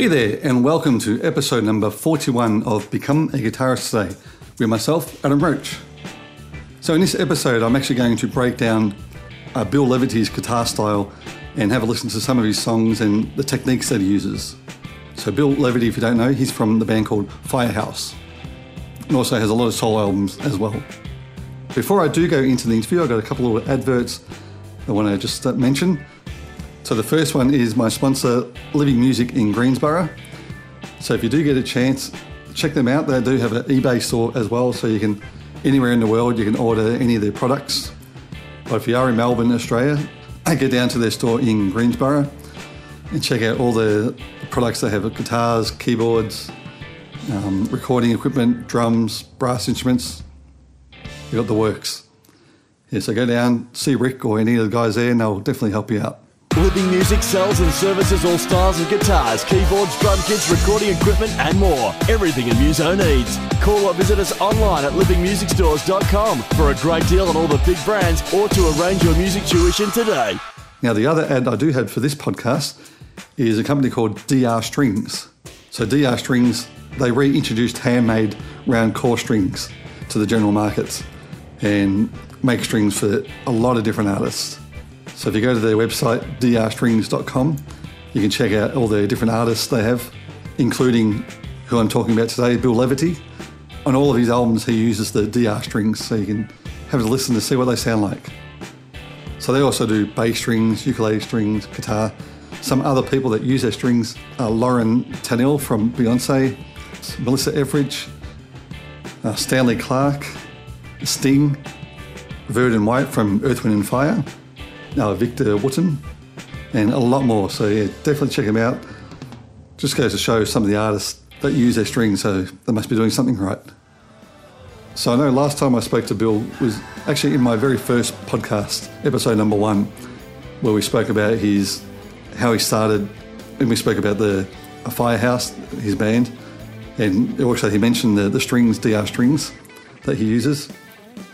Hey there, and welcome to episode number 41 of Become a Guitarist Today with myself, Adam Roach. So, in this episode, I'm actually going to break down uh, Bill Leverty's guitar style and have a listen to some of his songs and the techniques that he uses. So, Bill Leverty, if you don't know, he's from the band called Firehouse and also has a lot of solo albums as well. Before I do go into the interview, I've got a couple of adverts I want to just uh, mention. So the first one is my sponsor, Living Music in Greensboro. So if you do get a chance, check them out. They do have an eBay store as well, so you can anywhere in the world you can order any of their products. But if you are in Melbourne, Australia, get down to their store in Greensboro and check out all the products they have: guitars, keyboards, um, recording equipment, drums, brass instruments. You got the works. Yeah, so go down, see Rick or any of the guys there, and they'll definitely help you out. Living Music sells and services all styles of guitars, keyboards, drum kits, recording equipment, and more. Everything a muso needs. Call or visit us online at livingmusicstores.com for a great deal on all the big brands or to arrange your music tuition today. Now, the other ad I do have for this podcast is a company called DR Strings. So, DR Strings, they reintroduced handmade round core strings to the general markets and make strings for a lot of different artists. So if you go to their website, drstrings.com, you can check out all the different artists they have, including who I'm talking about today, Bill Leverty. On all of his albums, he uses the DR strings, so you can have a listen to see what they sound like. So they also do bass strings, ukulele strings, guitar. Some other people that use their strings are Lauren Tanil from Beyonce, Melissa Etheridge, uh, Stanley Clarke, Sting, Verdine White from Earth, Wind and Fire, uh, Victor Wooten, and a lot more. So yeah, definitely check them out. Just goes to show some of the artists that use their strings, so they must be doing something right. So I know last time I spoke to Bill was actually in my very first podcast, episode number one, where we spoke about his how he started, and we spoke about the Firehouse, his band, and also he mentioned the, the strings, DR strings, that he uses.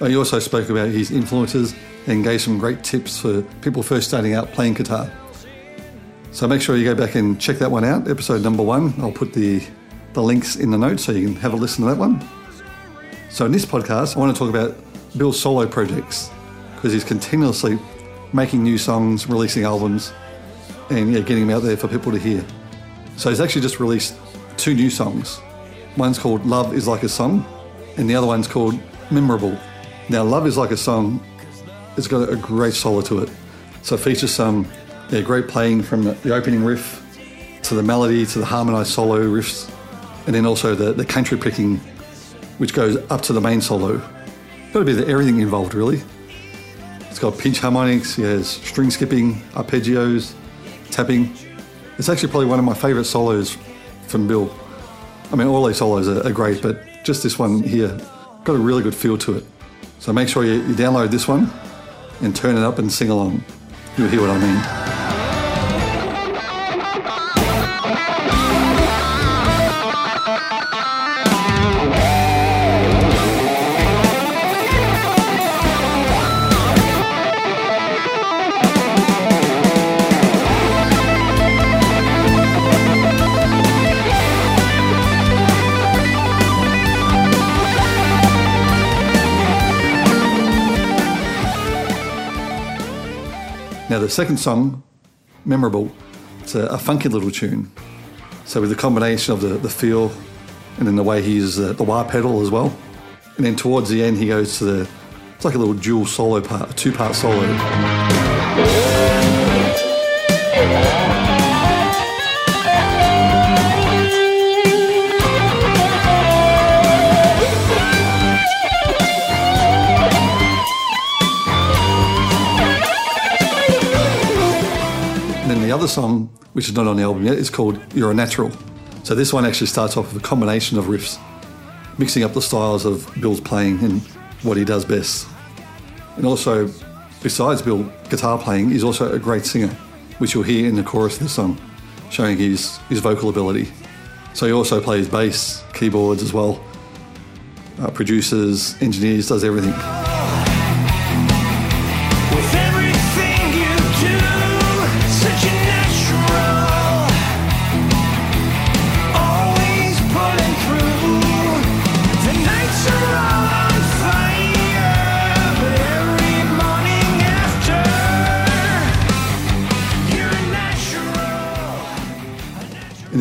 Uh, he also spoke about his influences and gave some great tips for people first starting out playing guitar. So make sure you go back and check that one out, episode number one. I'll put the, the links in the notes so you can have a listen to that one. So in this podcast, I want to talk about Bill's solo projects because he's continuously making new songs, releasing albums, and yeah, getting them out there for people to hear. So he's actually just released two new songs. One's called Love is Like a Song, and the other one's called Memorable. Now, Love is Like a Song it's got a great solo to it. So it features some yeah, great playing from the, opening riff to the melody to the harmonized solo riffs, and then also the, the country picking, which goes up to the main solo. Got bit of everything involved, really. It's got pinch harmonics, it has string skipping, arpeggios, tapping. It's actually probably one of my favourite solos from Bill. I mean, all these solos are, are, great, but just this one here got a really good feel to it. So make sure you, you download this one and turn it up and sing along. You'll hear what I mean. The second song, Memorable, it's a, a funky little tune. So, with the combination of the, the feel and then the way he uses the, uh, the wah pedal as well. And then towards the end, he goes to the, it's like a little dual solo part, a two part solo. Other song, which is not on the album yet, is called You're a Natural. So this one actually starts off with a combination of riffs, mixing up the styles of Bill's playing and what he does best. And also, besides Bill guitar playing, he's also a great singer, which you'll hear in the chorus of the song, showing his, his vocal ability. So he also plays bass, keyboards as well, uh, produces, engineers, does everything.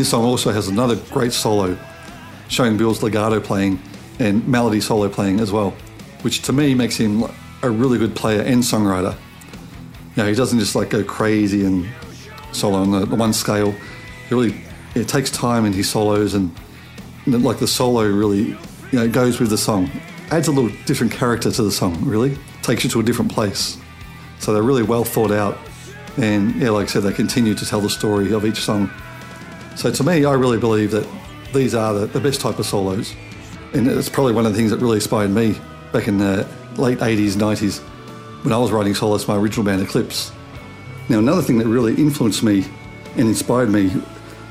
This song also has another great solo showing Bill's legato playing and melody solo playing as well, which to me makes him a really good player and songwriter. You know, he doesn't just like go crazy and solo on the, the one scale. He really it takes time in his solos and, and like the solo really you know goes with the song, adds a little different character to the song. Really takes you to a different place. So they're really well thought out, and yeah, like I said, they continue to tell the story of each song. So to me, I really believe that these are the, the best type of solos, and it's probably one of the things that really inspired me back in the late 80s, 90s when I was writing solos for my original band Eclipse. Now, another thing that really influenced me and inspired me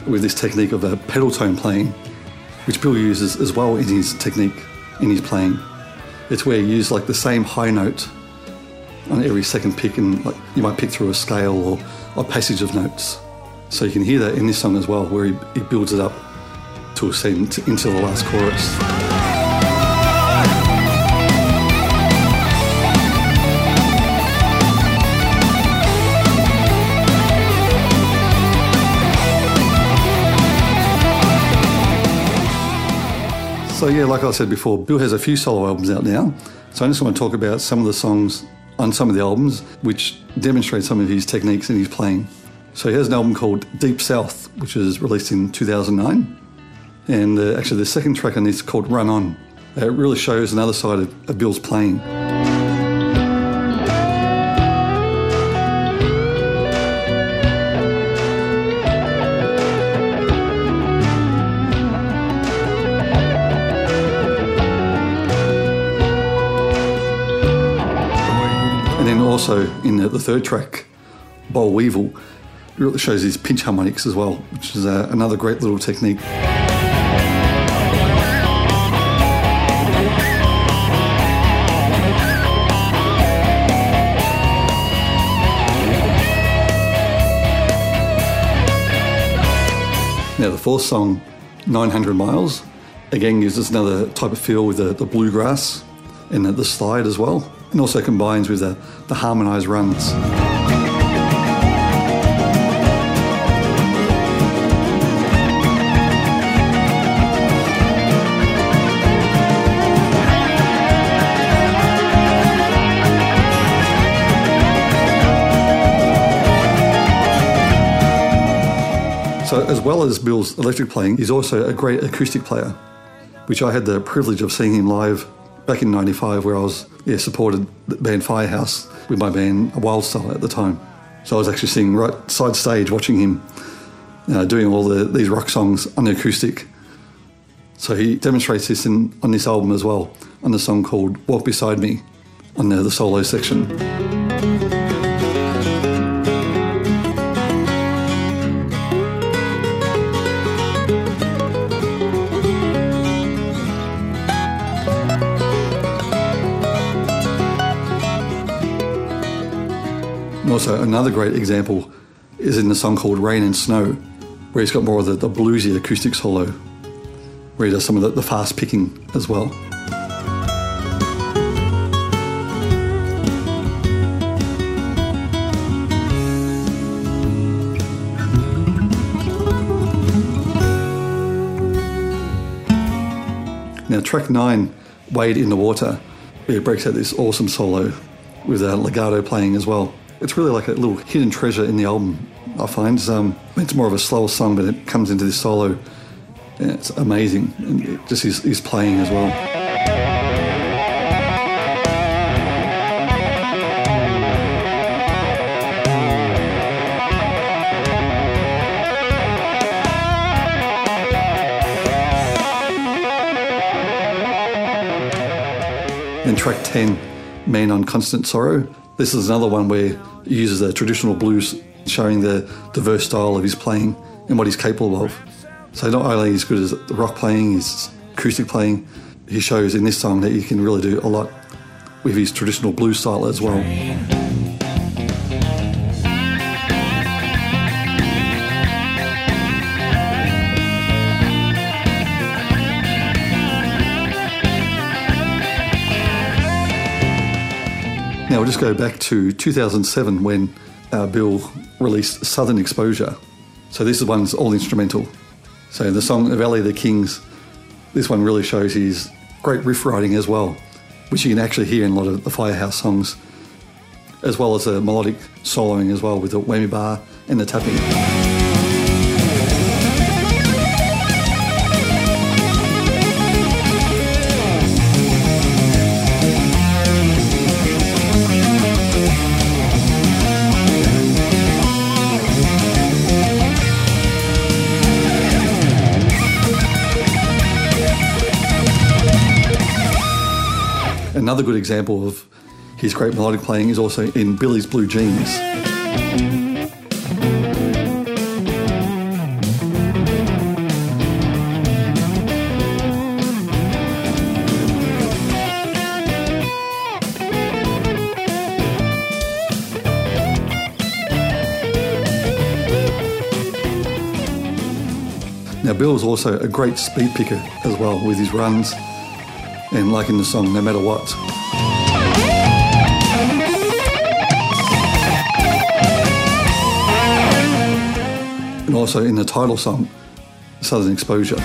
with this technique of a pedal tone playing, which Bill uses as well in his technique in his playing. It's where you use like the same high note on every second pick, and like you might pick through a scale or a passage of notes. So you can hear that in this song as well, where he, he builds it up to ascend into the last chorus. So yeah, like I said before, Bill has a few solo albums out now. So I just want to talk about some of the songs on some of the albums which demonstrate some of his techniques in his playing. So he has an album called Deep South, which was released in 2009. And uh, actually, the second track on this called Run On. Uh, it really shows another side of, of Bill's playing. And then also in the, the third track, Boll Weevil, shows his pinch harmonics as well, which is uh, another great little technique. Now, the fourth song, 900 Miles, again gives us another type of feel with the, the bluegrass and the, the slide as well and also combines with the, the harmonised runs. Well as Bill's electric playing, he's also a great acoustic player, which I had the privilege of seeing him live back in 95 where I was yeah, supported the band Firehouse with my band Wildstyle at the time. So I was actually sitting right side stage watching him uh, doing all the, these rock songs on the acoustic. So he demonstrates this in, on this album as well, on the song called Walk Beside Me on the, the solo section. Also another great example is in the song called Rain and Snow, where he's got more of the, the bluesy acoustic solo, where he does some of the, the fast picking as well. Now, track nine, Wade in the Water, it breaks out this awesome solo with a legato playing as well. It's really like a little hidden treasure in the album. I find um, it's more of a slower song, but it comes into this solo. And it's amazing, and it just his, his playing as well. Track 10, Man on Constant Sorrow. This is another one where he uses a traditional blues, showing the diverse style of his playing and what he's capable of. So not only is good as the rock playing, his acoustic playing, he shows in this song that he can really do a lot with his traditional blues style as well. Now we'll just go back to 2007 when uh, Bill released Southern Exposure. So this is one's all instrumental. So the song of Valley of the Kings, this one really shows his great riff writing as well, which you can actually hear in a lot of the Firehouse songs, as well as the melodic soloing as well with the whammy bar and the tapping. Another good example of his great melodic playing is also in Billy's Blue Jeans. Now, Bill's also a great speed picker as well with his runs and like in the song, no matter what. And also in the title song, Southern Exposure.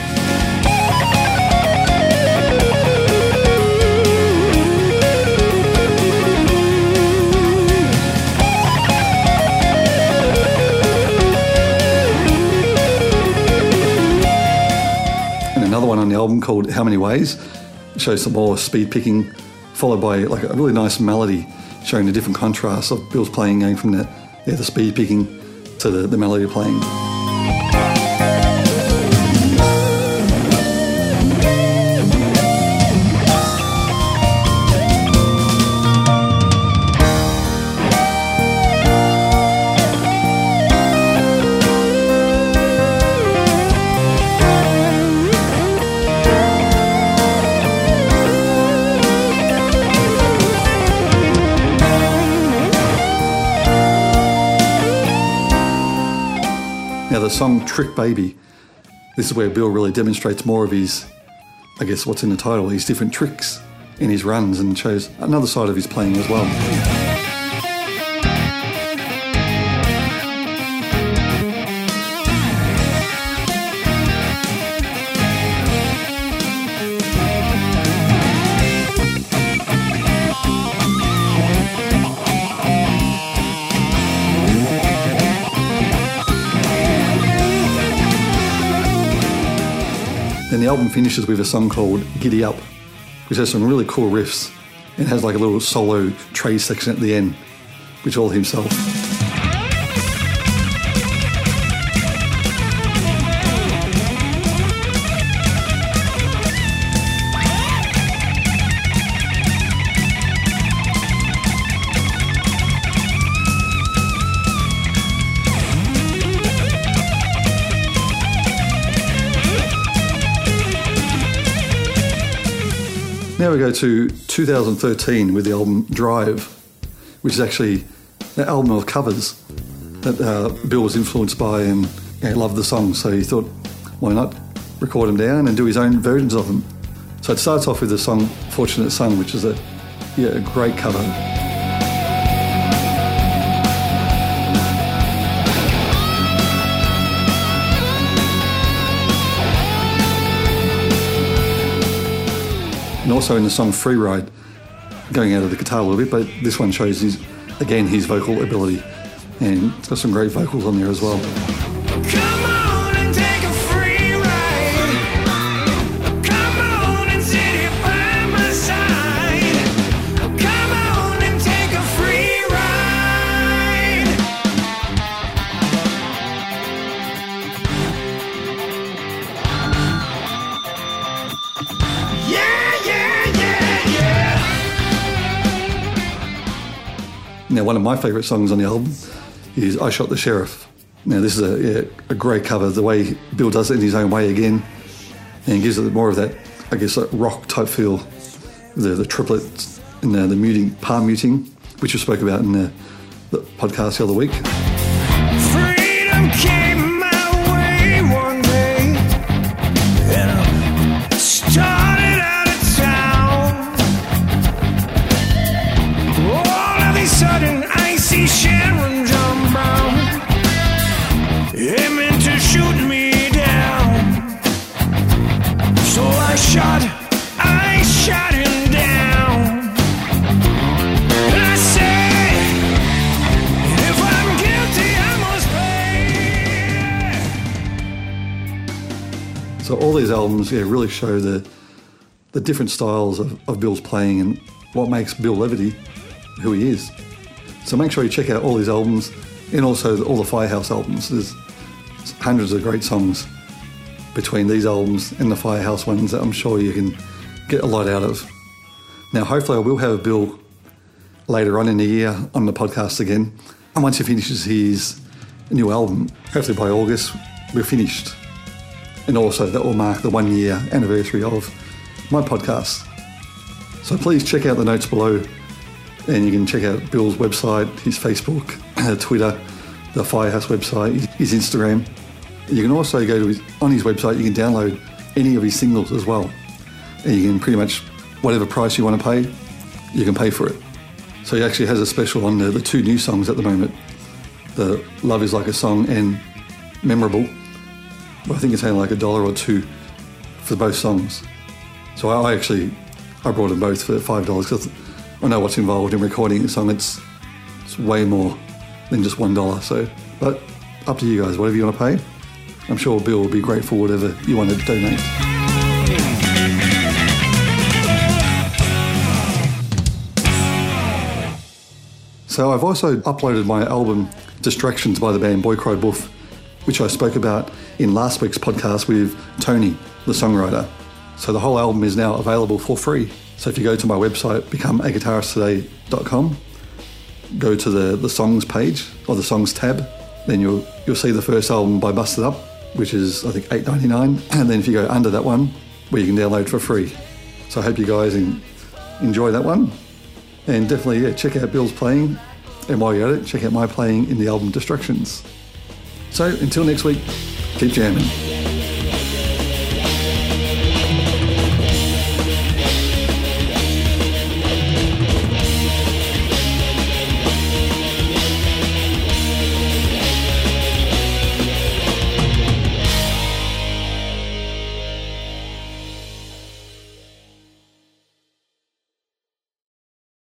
And another one on the album called How Many Ways shows some more speed picking, followed by like a really nice melody showing the different contrasts of Bill's playing going from the, yeah, the speed picking to the, the melody playing. Song Trick Baby, this is where Bill really demonstrates more of his, I guess, what's in the title, his different tricks in his runs and shows another side of his playing as well. Album finishes with a song called Giddy Up, which has some really cool riffs and has like a little solo Trey section at the end, which all himself. Now we go to 2013 with the album Drive, which is actually an album of covers that uh, Bill was influenced by and yeah, loved the songs. So he thought, why not record them down and do his own versions of them? So it starts off with the song Fortunate Son, which is a, yeah, a great cover. And also in the song Free Ride, going out of the guitar a little bit, but this one shows his, again his vocal ability, and it's got some great vocals on there as well. Now, one of my favourite songs on the album is "I Shot the Sheriff." Now, this is a, a great cover. The way Bill does it in his own way again, and gives it more of that, I guess, like rock type feel. The the triplets and the, the muting, palm muting, which we spoke about in the, the podcast the other week. Freedom came albums, yeah, really show the the different styles of, of Bill's playing and what makes Bill Leverty who he is. So make sure you check out all these albums and also all the Firehouse albums. There's hundreds of great songs between these albums and the Firehouse ones that I'm sure you can get a lot out of. Now, hopefully, I will have Bill later on in the year on the podcast again. And once he finishes his new album, hopefully by August, we're finished. And also, that will mark the one year anniversary of my podcast. So please check out the notes below and you can check out Bill's website, his Facebook, Twitter, the Firehouse website, his Instagram. You can also go to his, on his website, you can download any of his singles as well. And you can pretty much, whatever price you want to pay, you can pay for it. So he actually has a special on the, the two new songs at the moment. The Love is Like a Song and Memorable. I think it's only like a dollar or two for both songs. So I, I actually, I brought them both for five dollars because I know what's involved in recording a song. It's it's way more than just one dollar. So, but up to you guys. Whatever you want to pay. I'm sure Bill will be grateful. Whatever you want to donate. So I've also uploaded my album Distractions by the band Boy Cry Boof, which I spoke about in last week's podcast with Tony, the songwriter. So the whole album is now available for free. So if you go to my website, becomeaguitaristtoday.com, go to the, the songs page or the songs tab, then you'll you'll see the first album by Busted Up, which is I think eight ninety nine, and then if you go under that one, where you can download for free. So I hope you guys en- enjoy that one, and definitely yeah, check out Bill's playing, and while you're at it, check out my playing in the album Distractions. So until next week, keep jamming.